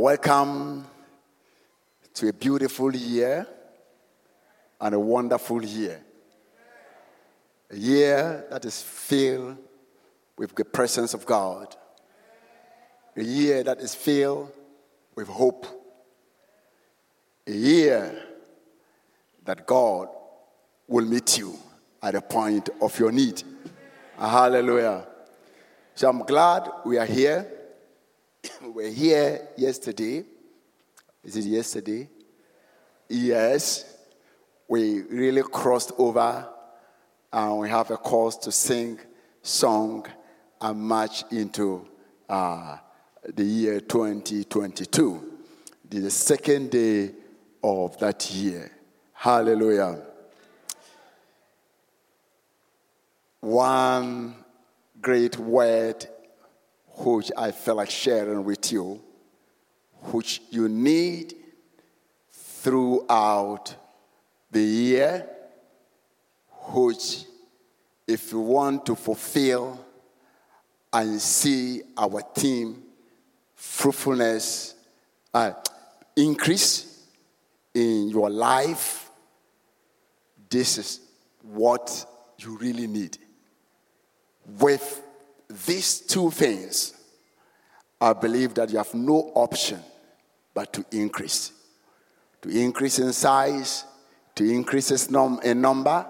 welcome to a beautiful year and a wonderful year. A year that is filled with the presence of God. A year that is filled with hope. A year that God will meet you at the point of your need. Hallelujah. So I'm glad we are here. we were here yesterday. Is it yesterday? Yes. We really crossed over and we have a cause to sing song and march into uh, the year 2022. The second day of that year. Hallelujah. One great word which I felt like sharing with you, which you need throughout the year, which, if you want to fulfill and see our team fruitfulness, uh, increase in your life, this is what you really need. With these two things, I believe that you have no option but to increase. To increase in size, to increase in num- in number,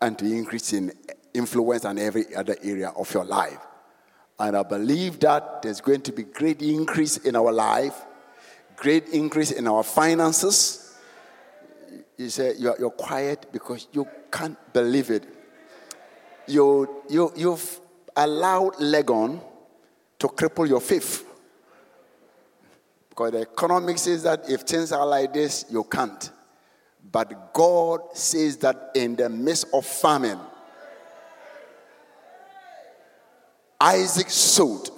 and to increase in influence and every other area of your life. And I believe that there's going to be great increase in our life, great increase in our finances. You say you're, you're quiet because you can't believe it. You, you, you've allowed Legon to cripple your faith. Because the economics says that if things are like this, you can't. But God says that in the midst of famine, Isaac sowed.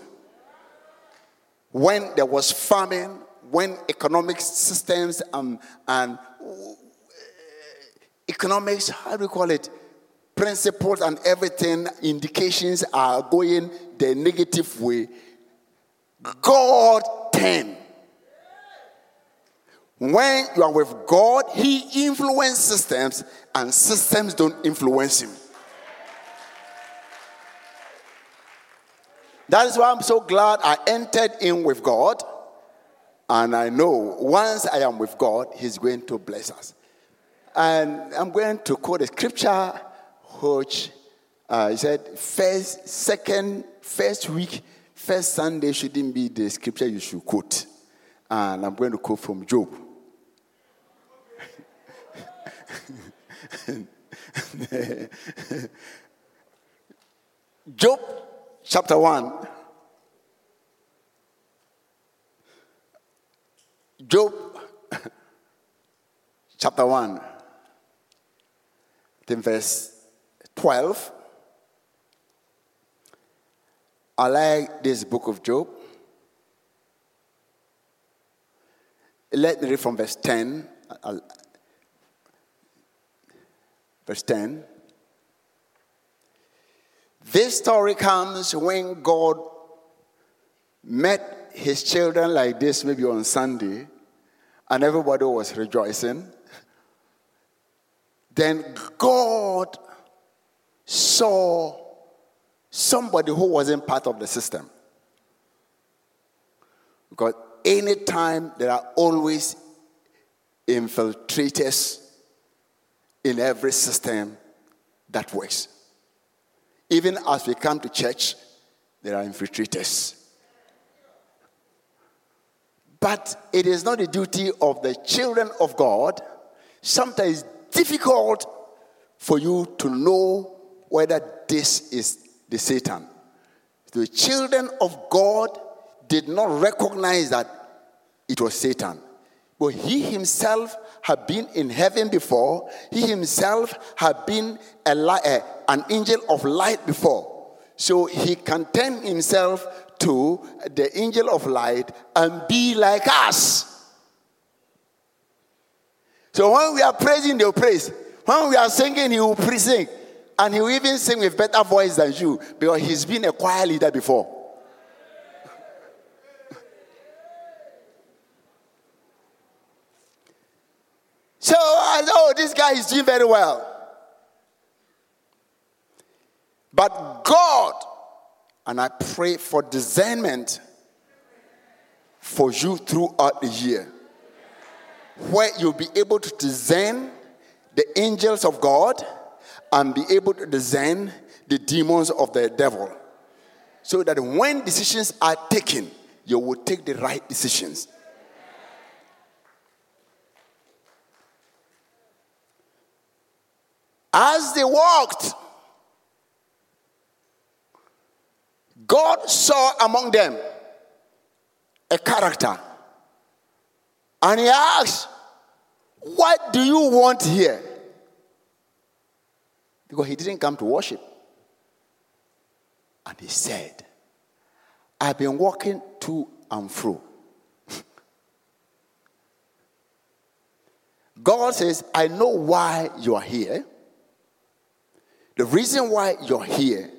When there was famine, when economic systems um, and uh, economics, how do you call it? Principles and everything, indications are going the negative way. God turned. When you are with God, He influences systems, and systems don't influence Him. That is why I'm so glad I entered in with God. And I know once I am with God, He's going to bless us. And I'm going to quote a scripture which uh, he said, first, second, first week, first Sunday shouldn't be the scripture you should quote. And I'm going to quote from Job. Job chapter 1. Job chapter 1, then verse 12. I like this book of Job. Let me read from verse 10. I'll- verse 10. This story comes when God met his children like this, maybe on Sunday, and everybody was rejoicing. Then God saw somebody who wasn't part of the system. Because anytime there are always infiltrators in every system that works. Even as we come to church, there are infiltrators. But it is not the duty of the children of God. Sometimes difficult for you to know whether this is the Satan. The children of God did not recognize that it was Satan. But he himself had been in heaven before. He himself had been a, a, eh, an angel of light before. So he can turn himself to the angel of light and be like us. So when we are praising, they'll praise. When we are singing, he will sing. And he will even sing with better voice than you because he's been a choir leader before. So I know this guy is doing very well. But God, and I pray for discernment for you throughout the year, where you'll be able to discern the angels of God and be able to discern the demons of the devil. So that when decisions are taken, you will take the right decisions. As they walked, God saw among them a character. And he asked, What do you want here? Because he didn't come to worship. And he said, I've been walking to and fro. God says, I know why you are here. The reason why you're here,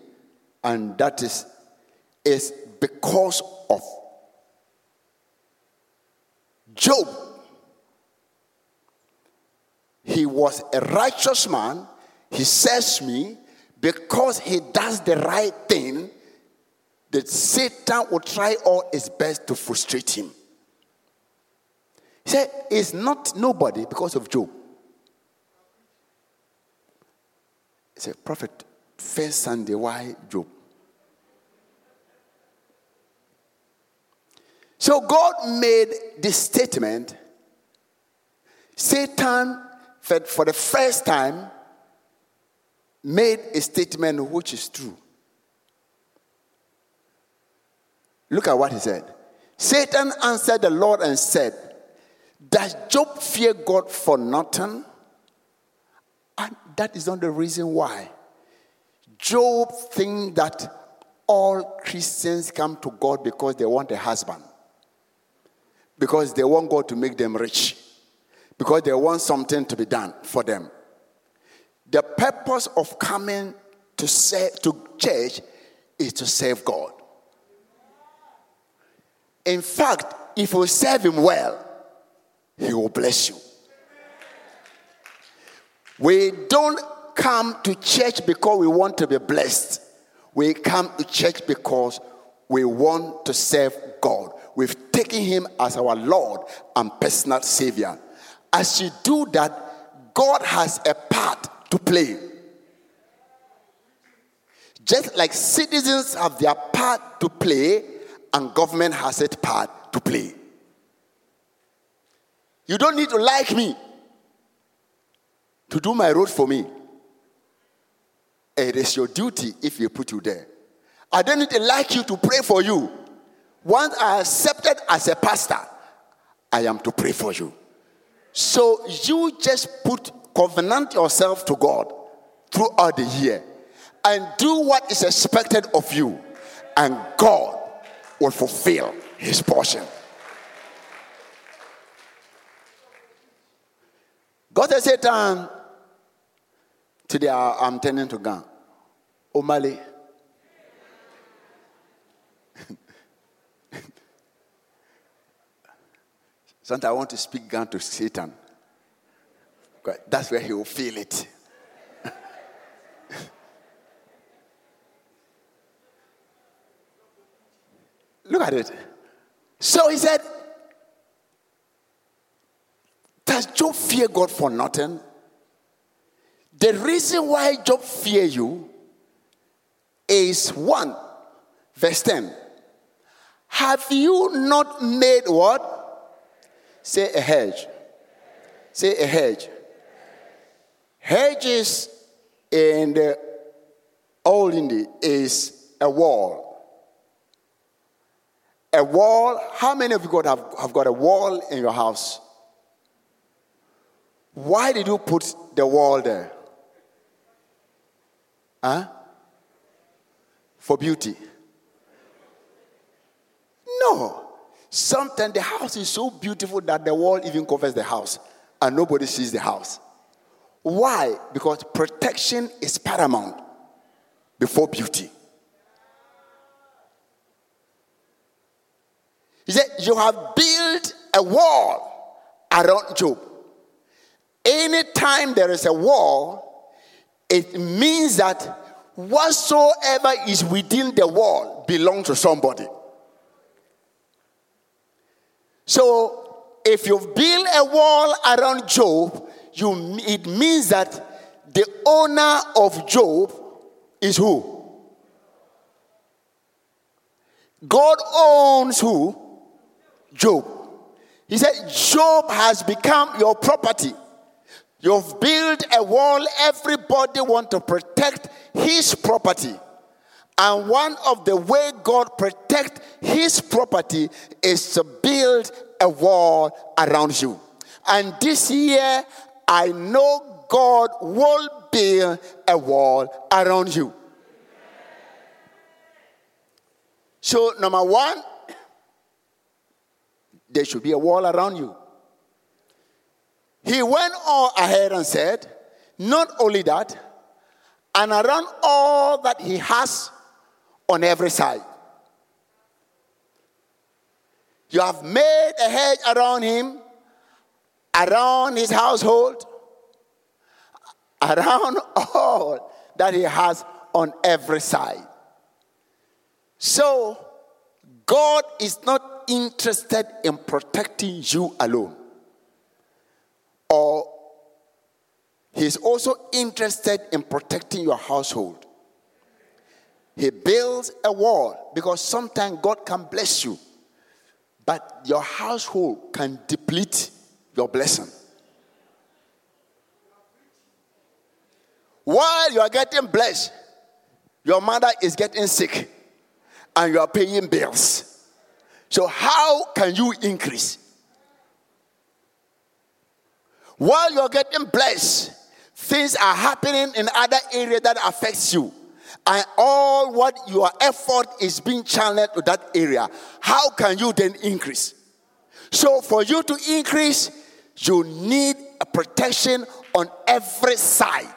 and that is, is because of Job. He was a righteous man. He says me, because he does the right thing, that Satan will try all his best to frustrate him. He said, It's not nobody because of Job. He said, Prophet, first Sunday, why Job? So God made this statement. Satan, for the first time, made a statement which is true. Look at what he said. Satan answered the Lord and said, Does Job fear God for nothing? And that is not the reason why. Job thinks that all Christians come to God because they want a husband, because they want God to make them rich, because they want something to be done for them. The purpose of coming to, serve, to church is to serve God. In fact, if you serve Him well, He will bless you. We don't come to church because we want to be blessed. We come to church because we want to serve God. We've taken Him as our Lord and personal Savior. As you do that, God has a part to play. Just like citizens have their part to play, and government has its part to play. You don't need to like me to do my road for me. It is your duty if you put you there. I don't need to like you to pray for you. Once I accepted as a pastor, I am to pray for you. So you just put covenant yourself to God throughout the year and do what is expected of you, and God will fulfill his portion. God has said, um, Today I'm turning to Gan. Omale. Sometimes I want to speak Gan to Satan. That's where he will feel it. Look at it. So he said, Does Job fear God for nothing? The reason why Job fear you is one, verse 10. Have you not made what? Say a hedge. Say a hedge. Hedges in the Old India is a wall. A wall, how many of you got, have, have got a wall in your house? Why did you put the wall there? Huh? For beauty. No. Sometimes the house is so beautiful that the wall even covers the house and nobody sees the house. Why? Because protection is paramount before beauty. He said, You have built a wall around Job. Anytime there is a wall, it means that whatsoever is within the wall belongs to somebody. So, if you build a wall around Job, you, it means that the owner of Job is who? God owns who? Job. He said, Job has become your property. You've built a wall, everybody want to protect his property. And one of the way God protect his property is to build a wall around you. And this year, I know God will build a wall around you. So, number one, there should be a wall around you. He went on ahead and said, Not only that, and around all that he has on every side. You have made a hedge around him, around his household, around all that he has on every side. So, God is not interested in protecting you alone, or He's also interested in protecting your household. He builds a wall because sometimes God can bless you, but your household can deplete your blessing. While you are getting blessed, your mother is getting sick and you are paying bills. So, how can you increase? While you're getting blessed, things are happening in other areas that affects you and all what your effort is being channeled to that area, how can you then increase? So, for you to increase, you need a protection on every side.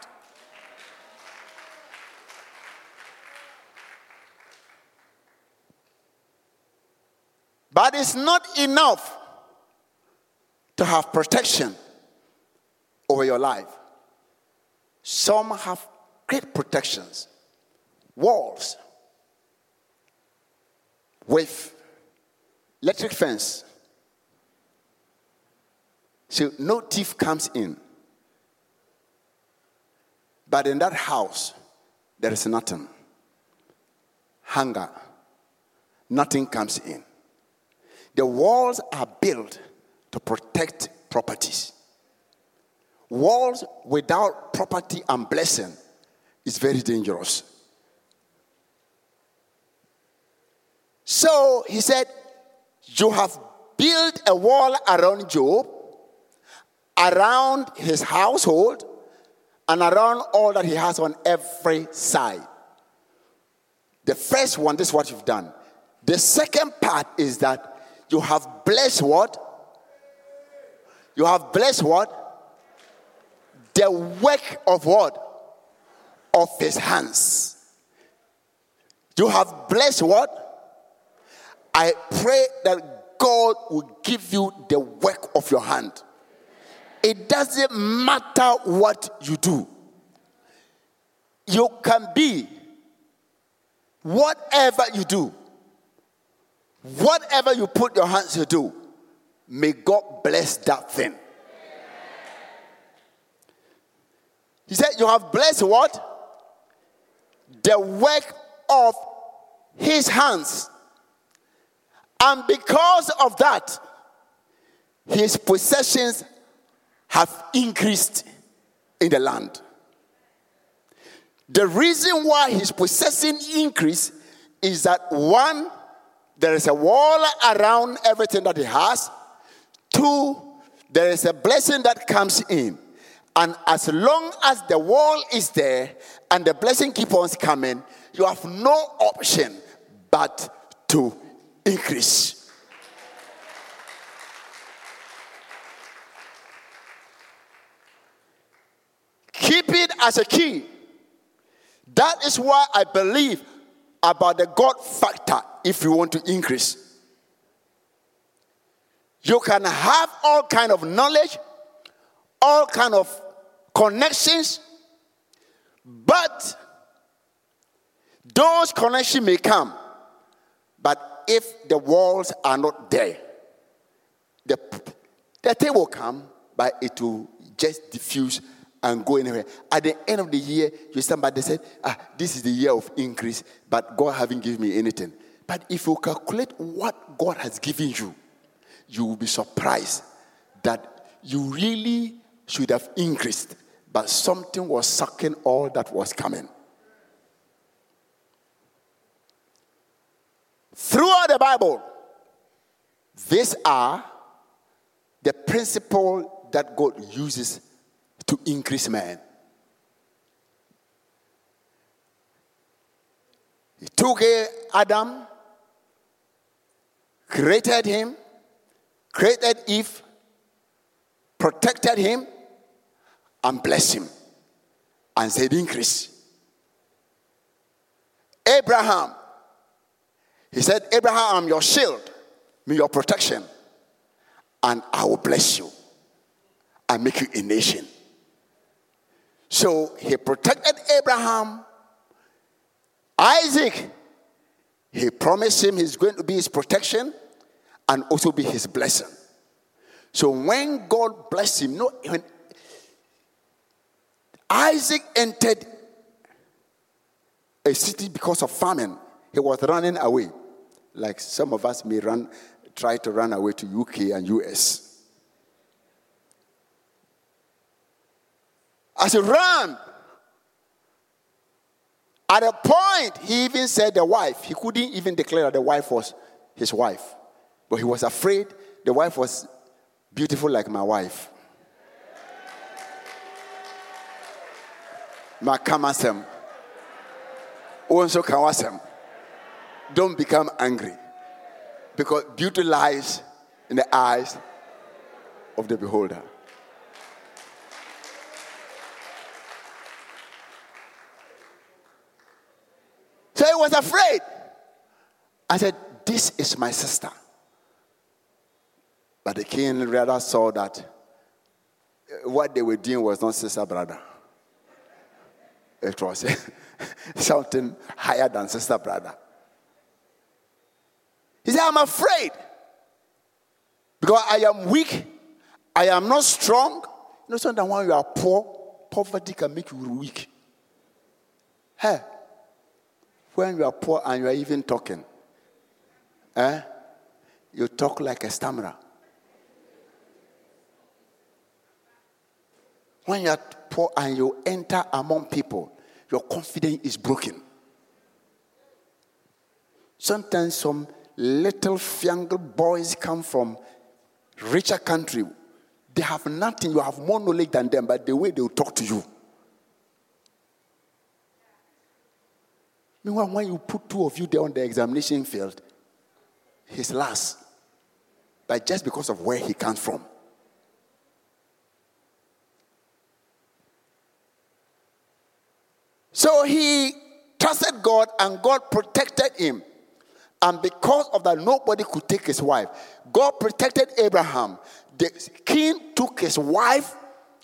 But it's not enough to have protection over your life. Some have great protections walls with electric fence. So no thief comes in. But in that house, there is nothing. Hunger. Nothing comes in. The walls are built to protect properties. Walls without property and blessing is very dangerous. So he said, You have built a wall around Job, around his household, and around all that he has on every side. The first one, this is what you've done. The second part is that you have blessed what? You have blessed what? The work of what? Of his hands. You have blessed what? I pray that God will give you the work of your hand. It doesn't matter what you do, you can be whatever you do, whatever you put your hands to do. May God bless that thing. He said, You have blessed what? The work of his hands. And because of that, his possessions have increased in the land. The reason why he's possessing increase is that one, there is a wall around everything that he has. Two, there is a blessing that comes in. And as long as the wall is there and the blessing keeps on coming, you have no option but to increase. Keep it as a key. That is why I believe about the God factor if you want to increase. You can have all kind of knowledge, all kind of connections, but those connections may come. But if the walls are not there, the, the thing will come, but it will just diffuse and go anywhere. At the end of the year, you somebody said, ah, this is the year of increase, but God haven't given me anything. But if you calculate what God has given you, you will be surprised that you really should have increased, but something was sucking all that was coming. Throughout the Bible, these are the principle that God uses to increase man. He took Adam, created him, created Eve, protected him, and blessed him, and said, Increase. Abraham, he said, Abraham, I'm your shield, me your protection, and I will bless you and make you a nation. So he protected Abraham. Isaac, he promised him he's going to be his protection and also be his blessing. So when God blessed him, no, when Isaac entered a city because of famine, he was running away. Like some of us may run, try to run away to UK and US. As he ran, at a point, he even said the wife, he couldn't even declare that the wife was his wife. But he was afraid the wife was beautiful like my wife. Makamasem. Also kawasem. Don't become angry. Because beauty lies in the eyes of the beholder. Was afraid. I said, This is my sister. But the king rather saw that uh, what they were doing was not sister brother. It was something higher than sister brother. He said, I'm afraid because I am weak. I am not strong. You know, sometimes when you are poor, poverty can make you weak. Hey, when you are poor and you are even talking, eh, you talk like a stammerer. When you are poor and you enter among people, your confidence is broken. Sometimes some little young boys come from richer country. They have nothing. You have more knowledge than them, but the way they will talk to you. Meanwhile, when you put two of you there on the examination field, he's last. But just because of where he comes from. So he trusted God and God protected him. And because of that, nobody could take his wife. God protected Abraham. The king took his wife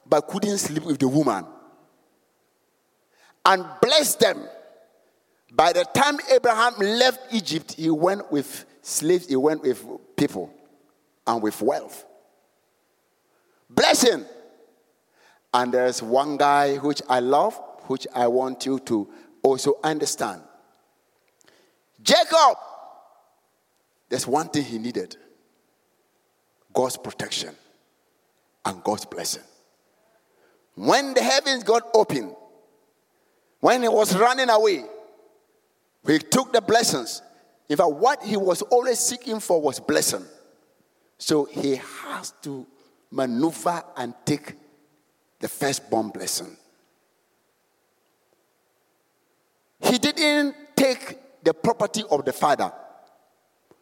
but couldn't sleep with the woman and blessed them. By the time Abraham left Egypt, he went with slaves, he went with people and with wealth. Blessing. And there's one guy which I love, which I want you to also understand. Jacob, there's one thing he needed God's protection and God's blessing. When the heavens got open, when he was running away, he took the blessings. In fact, what he was always seeking for was blessing. So he has to maneuver and take the firstborn blessing. He didn't take the property of the father.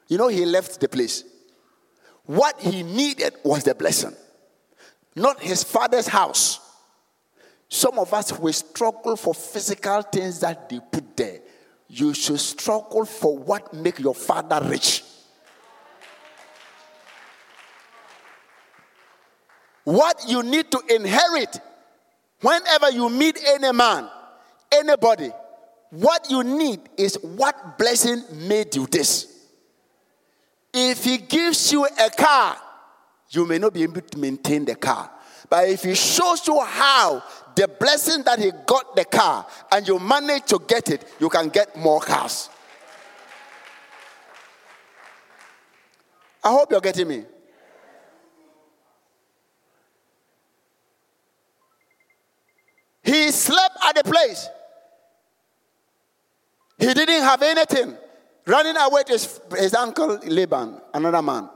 You know, he left the place. What he needed was the blessing, not his father's house. Some of us will struggle for physical things that they put there. You should struggle for what make your father rich. What you need to inherit whenever you meet any man, anybody, what you need is what blessing made you this. If he gives you a car, you may not be able to maintain the car. But if he shows you how the blessing that he got the car and you manage to get it, you can get more cars. I hope you're getting me. He slept at the place. He didn't have anything running away to his, his uncle Laban, another man.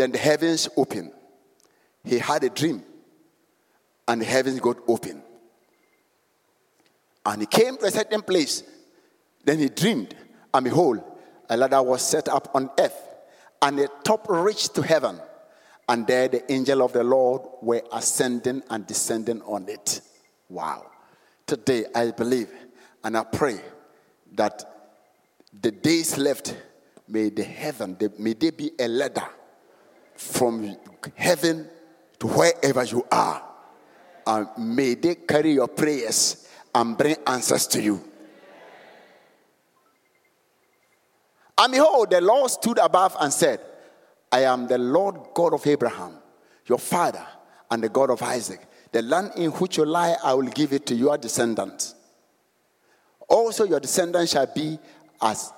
Then the heavens opened. He had a dream, and the heavens got open. And he came to a certain place. Then he dreamed, and behold, a ladder was set up on earth, and the top reached to heaven. And there the angel of the Lord were ascending and descending on it. Wow. Today, I believe and I pray that the days left, may the heaven, may there be a ladder from heaven to wherever you are. And may they carry your prayers and bring answers to you. And behold, the Lord stood above and said, I am the Lord God of Abraham, your father, and the God of Isaac. The land in which you lie, I will give it to your descendants. Also, your descendants shall be as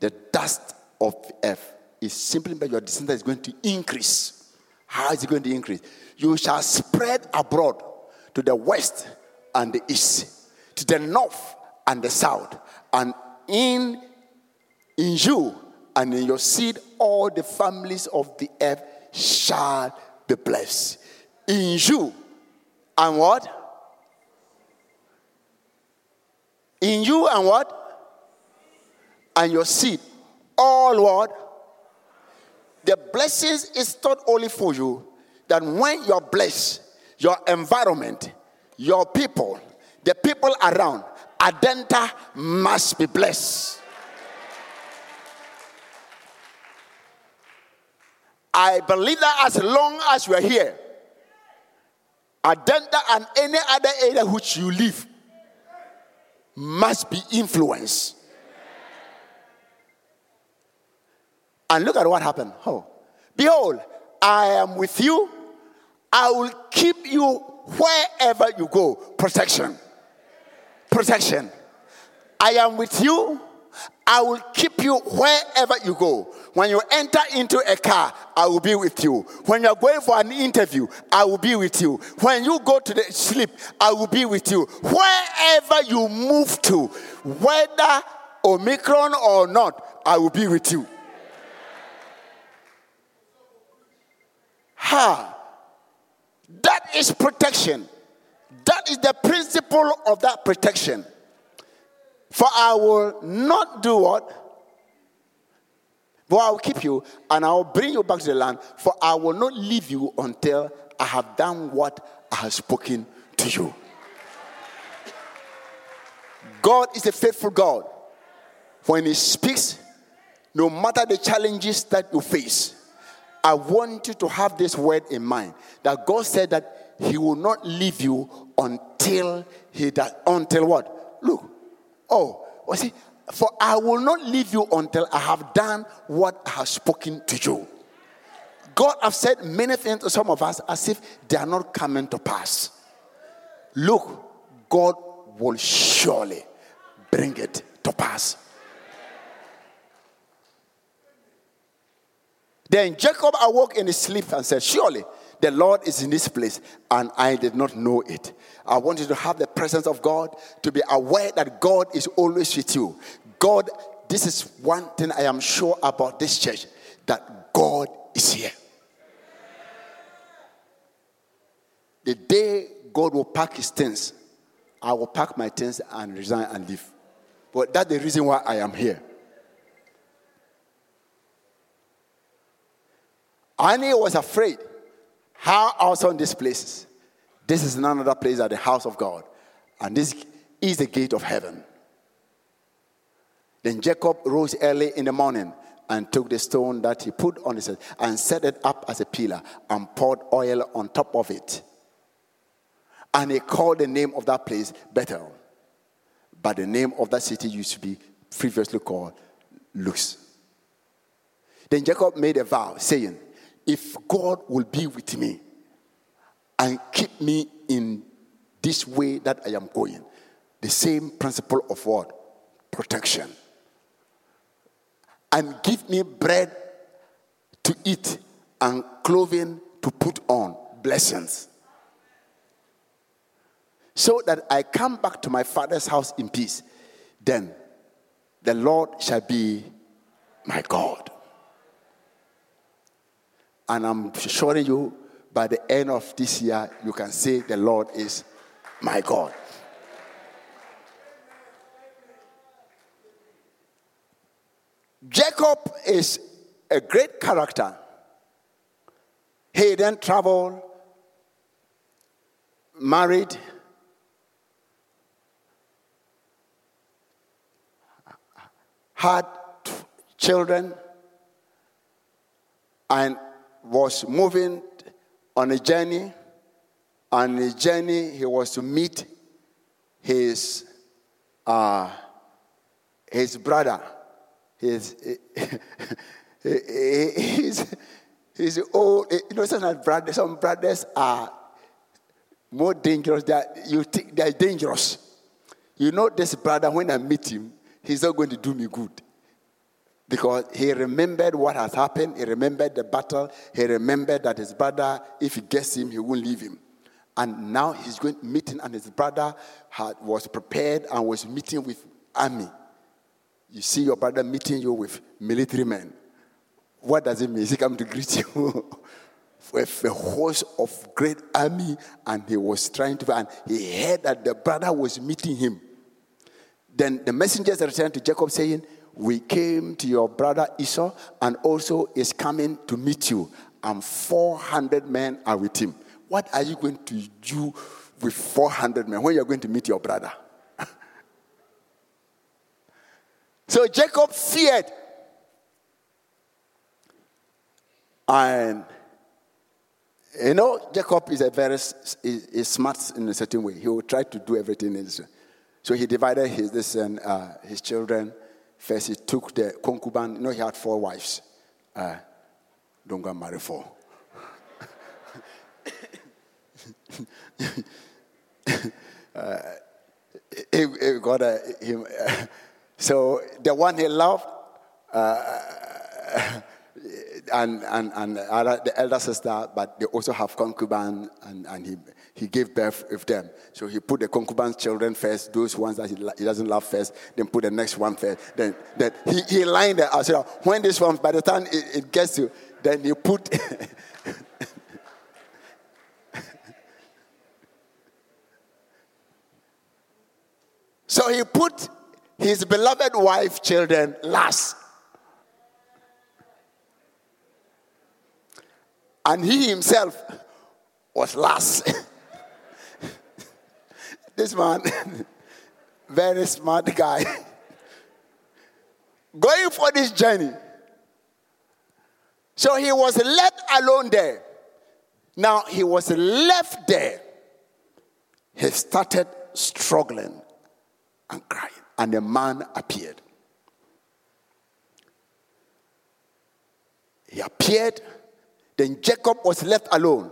the dust of the earth. It's simply that your descendants is going to increase. How is it going to increase? You shall spread abroad to the west and the east, to the north and the south, and in in you and in your seed all the families of the earth shall be blessed. In you and what? In you and what? And your seed. All what? The blessings is not only for you, that when you're blessed, your environment, your people, the people around, Adenta must be blessed. I believe that as long as we are here, Adenta and any other area which you live must be influenced. And look at what happened. Oh, behold, I am with you. I will keep you wherever you go. Protection. Protection. I am with you. I will keep you wherever you go. When you enter into a car, I will be with you. When you're going for an interview, I will be with you. When you go to the sleep, I will be with you. Wherever you move to, whether Omicron or not, I will be with you. Ha! That is protection. That is the principle of that protection. For I will not do what? But I will keep you and I will bring you back to the land, for I will not leave you until I have done what I have spoken to you. God is a faithful God. When He speaks, no matter the challenges that you face, I want you to have this word in mind that God said that He will not leave you until He does. Until what? Look, Oh, well, see, for I will not leave you until I have done what I have spoken to you. God have said many things to some of us as if they are not coming to pass. Look, God will surely bring it to pass. Then Jacob awoke in his sleep and said, Surely the Lord is in this place, and I did not know it. I want you to have the presence of God, to be aware that God is always with you. God, this is one thing I am sure about this church that God is here. The day God will pack his things, I will pack my things and resign and leave. But that's the reason why I am here. Annie was afraid. How awesome this place is. This is none other place than the house of God. And this is the gate of heaven. Then Jacob rose early in the morning and took the stone that he put on his head and set it up as a pillar and poured oil on top of it. And he called the name of that place Bethel. But the name of that city used to be previously called Luz. Then Jacob made a vow, saying, If God will be with me and keep me in this way that I am going, the same principle of what? Protection. And give me bread to eat and clothing to put on, blessings so that I come back to my father's house in peace, then the Lord shall be my God. And I'm assuring you, by the end of this year, you can say, The Lord is my God. Jacob is a great character. He then traveled, married, had children and was moving on a journey. On the journey, he was to meet his uh, his brother. His his his old. You know, some brothers, some brothers are more dangerous. That you think they are dangerous. You know, this brother when I meet him, he's not going to do me good. Because he remembered what has happened, he remembered the battle, he remembered that his brother, if he gets him, he won't leave him. And now he's going meeting, and his brother had, was prepared and was meeting with army. You see your brother meeting you with military men. What does it mean? Is he coming to greet you? with a host of great army, and he was trying to, and he heard that the brother was meeting him. Then the messengers returned to Jacob saying, We came to your brother Esau, and also is coming to meet you, and 400 men are with him. What are you going to do with 400 men when you're going to meet your brother? so Jacob feared. And you know, Jacob is a very is, is smart in a certain way. He will try to do everything in. So he divided his, this, and, uh, his children. First, he took the concubine. You know, he had four wives. Uh, don't and marry four. uh, he, he got a, him, uh, so the one he loved, uh, and, and, and the elder sister, but they also have concubine, and, and he, he gave birth with them. So he put the concubine's children first, those ones that he, he doesn't love first, then put the next one first. Then, then he, he lined it out. So when this one, by the time it, it gets to, then he put. so he put his beloved wife, children last. And he himself was last. this man, very smart guy, going for this journey. So he was left alone there. Now he was left there. He started struggling and crying, and a man appeared. He appeared then Jacob was left alone,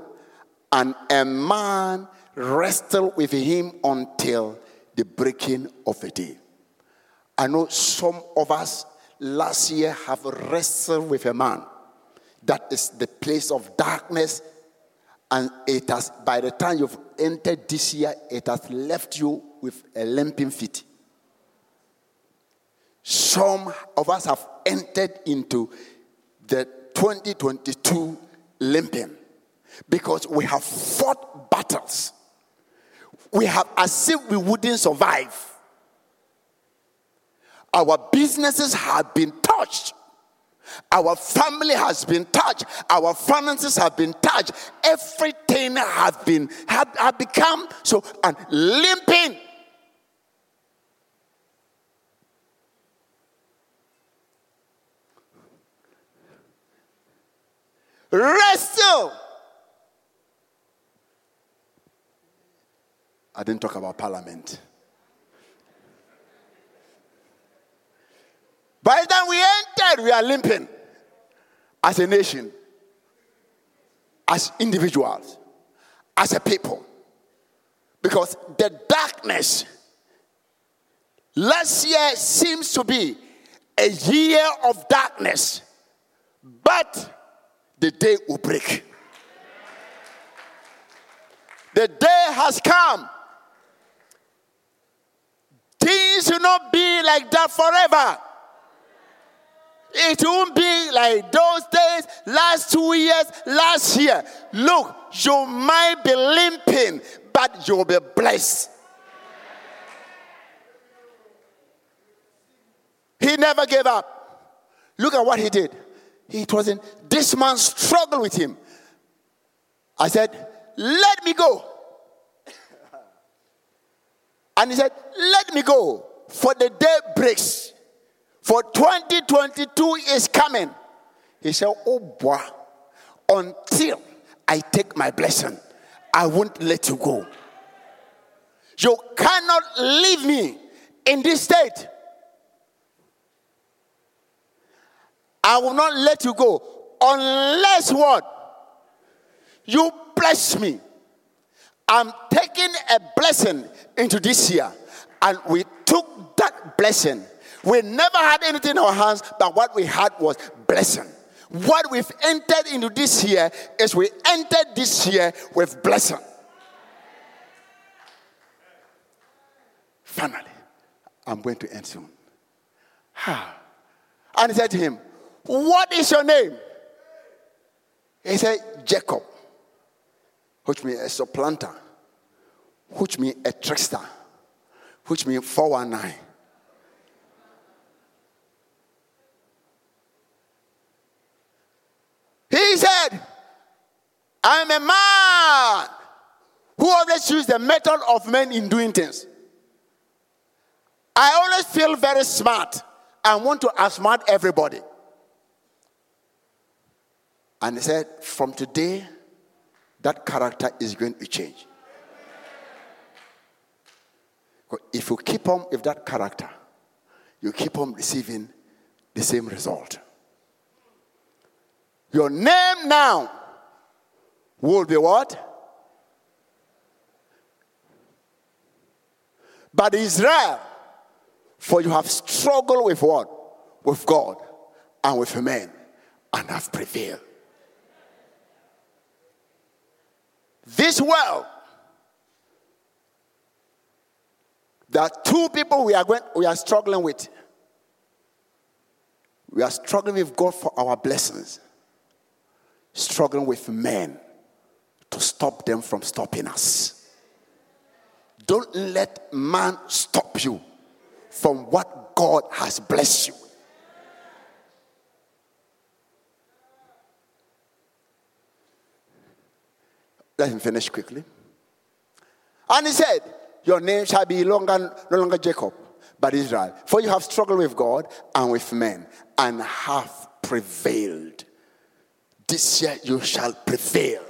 and a man wrestled with him until the breaking of the day. I know some of us last year have wrestled with a man. that is the place of darkness. And it has, by the time you've entered this year, it has left you with a limping feet. Some of us have entered into the 2022 limping because we have fought battles. We have as if we wouldn't survive. Our businesses have been touched. Our family has been touched. Our finances have been touched. Everything has been have, have become so and limping. Wrestle. I didn't talk about parliament. By the time we entered, we are limping as a nation, as individuals, as a people. Because the darkness last year seems to be a year of darkness, but the day will break. The day has come. Things will not be like that forever. It won't be like those days, last two years, last year. Look, you might be limping, but you'll be blessed. He never gave up. Look at what he did. He wasn't, this man struggled with him. I said, Let me go. and he said, Let me go, for the day breaks. For 2022 is coming. He said, Oh boy, until I take my blessing, I won't let you go. You cannot leave me in this state. I will not let you go unless what? You bless me. I'm taking a blessing into this year. And we took that blessing we never had anything in our hands, but what we had was blessing. What we've entered into this year is we entered this year with blessing. Finally, I'm going to end soon. And he said to him, What is your name? He said, Jacob, which means a supplanter, which means a trickster, which means 419. He said, I'm a man who always chooses the method of men in doing things. I always feel very smart and want to outsmart everybody. And he said, From today, that character is going to change. If you keep on with that character, you keep on receiving the same result. Your name now will be what? But Israel, for you have struggled with what? With God and with men and have prevailed. This world, there are two people we are going, we are struggling with. We are struggling with God for our blessings struggling with men to stop them from stopping us. Don't let man stop you from what God has blessed you. Let him finish quickly. And he said, Your name shall be longer, no longer Jacob, but Israel. For you have struggled with God and with men and have prevailed. This year you shall prevail.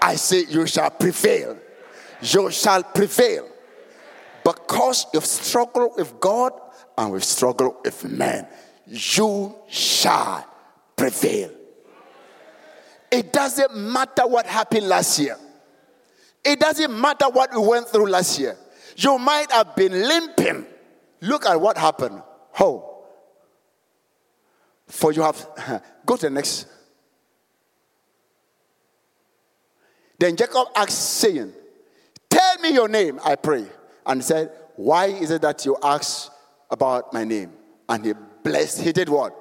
I say you shall prevail. You shall prevail. Because you've struggled with God and we've struggled with men, you shall prevail. It doesn't matter what happened last year. It doesn't matter what we went through last year. You might have been limping. Look at what happened. How? For you have, go to the next Then Jacob asked, saying, Tell me your name, I pray. And he said, Why is it that you ask about my name? And he blessed, he did what?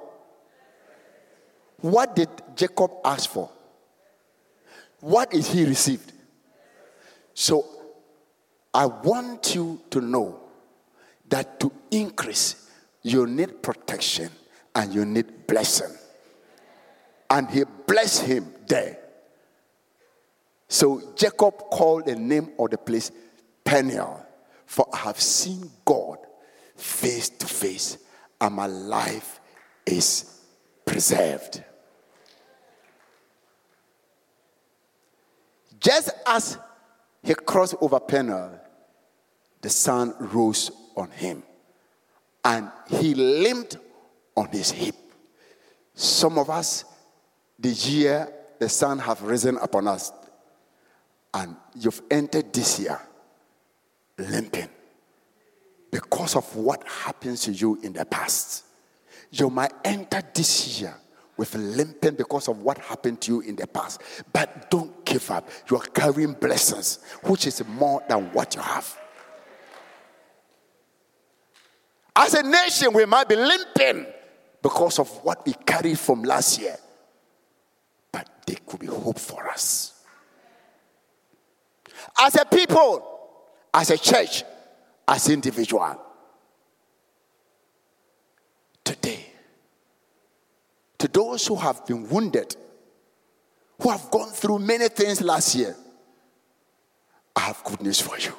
What did Jacob ask for? What is he received? So I want you to know that to increase, you need protection and you need blessing. And he blessed him there. So Jacob called the name of the place Peniel, for I have seen God face to face, and my life is preserved. Just as he crossed over Peniel, the sun rose on him, and he limped on his hip. Some of us, the year the sun have risen upon us, and you've entered this year limping because of what happened to you in the past. You might enter this year with limping because of what happened to you in the past. But don't give up. You are carrying blessings, which is more than what you have. As a nation, we might be limping because of what we carried from last year. But there could be hope for us as a people, as a church, as individual. Today, to those who have been wounded, who have gone through many things last year, I have good news for you.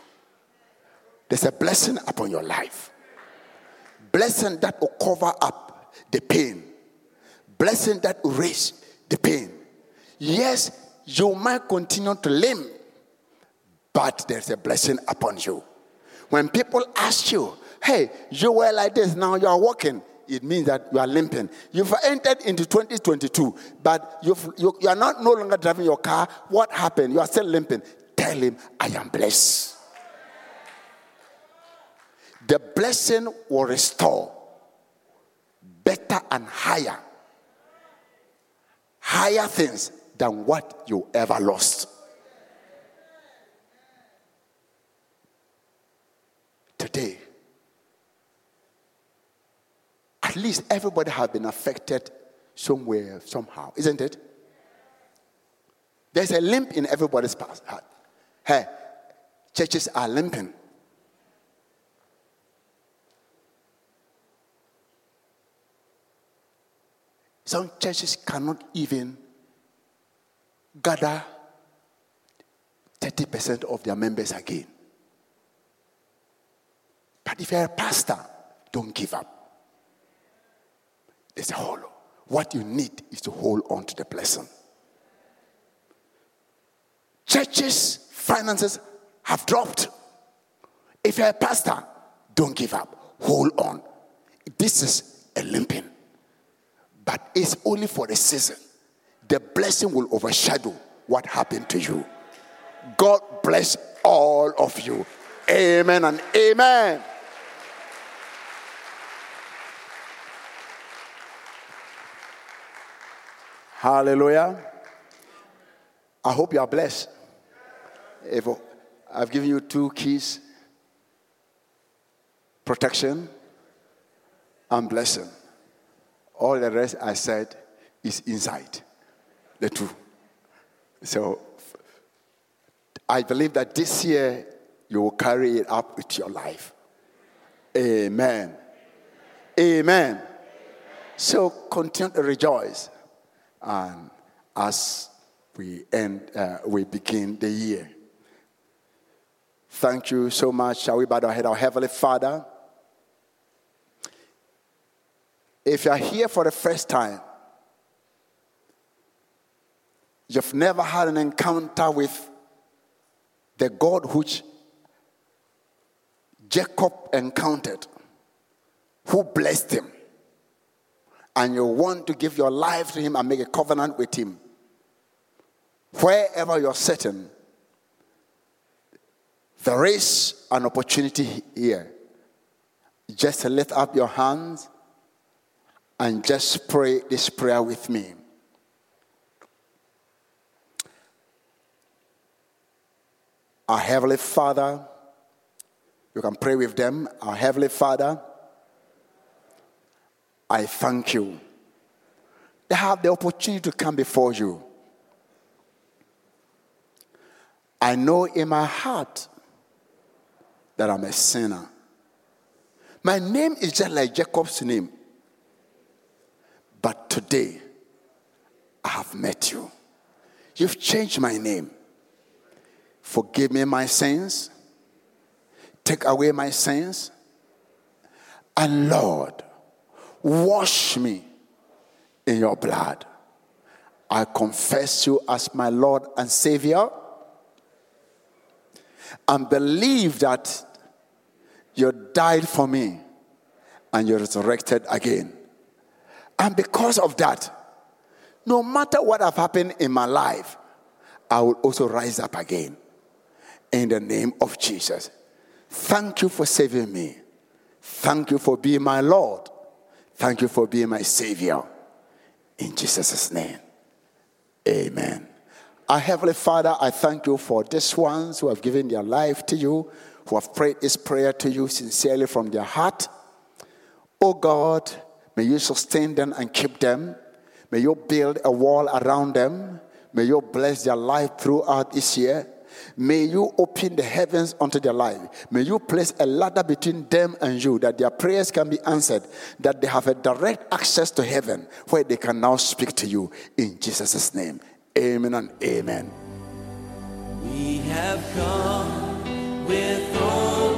There's a blessing upon your life. Blessing that will cover up the pain. Blessing that will raise the pain. Yes, you might continue to limp but there's a blessing upon you. When people ask you, hey, you were like this, now you are walking, it means that you are limping. You've entered into 2022, but you, you are not no longer driving your car. What happened? You are still limping. Tell him, I am blessed. The blessing will restore better and higher, higher things than what you ever lost. today, at least everybody has been affected somewhere, somehow, isn't it? There's a limp in everybody's past. Hey, churches are limping. Some churches cannot even gather 30% of their members again. But if you're a pastor, don't give up. A hollow. What you need is to hold on to the blessing. Churches' finances have dropped. If you're a pastor, don't give up. Hold on. This is a limping, but it's only for a season. The blessing will overshadow what happened to you. God bless all of you. Amen and amen. Hallelujah. I hope you are blessed. If I've given you two keys protection and blessing. All the rest I said is inside the two. So I believe that this year you will carry it up with your life. Amen. Amen. So continue to rejoice and as we end, uh, we begin the year. Thank you so much. Shall we bow our head, our Heavenly Father? If you are here for the first time, you've never had an encounter with the God which Jacob encountered, who blessed him and you want to give your life to Him and make a covenant with Him, wherever you're sitting, there is an opportunity here. Just lift up your hands and just pray this prayer with me. Our Heavenly Father, you can pray with them. Our Heavenly Father, I thank you. They have the opportunity to come before you. I know in my heart that I'm a sinner. My name is just like Jacob's name. But today, I have met you. You've changed my name. Forgive me my sins. Take away my sins. And Lord, wash me in your blood. I confess you as my Lord and Savior and believe that you died for me and you resurrected again. And because of that, no matter what have happened in my life, I will also rise up again. In the name of Jesus. Thank you for saving me. Thank you for being my Lord. Thank you for being my Savior. In Jesus' name. Amen. Our Heavenly Father, I thank you for these ones who have given their life to you, who have prayed this prayer to you sincerely from their heart. Oh God, may you sustain them and keep them. May you build a wall around them. May you bless their life throughout this year. May you open the heavens unto their life. May you place a ladder between them and you that their prayers can be answered, that they have a direct access to heaven where they can now speak to you in Jesus' name. Amen and amen. We have come with all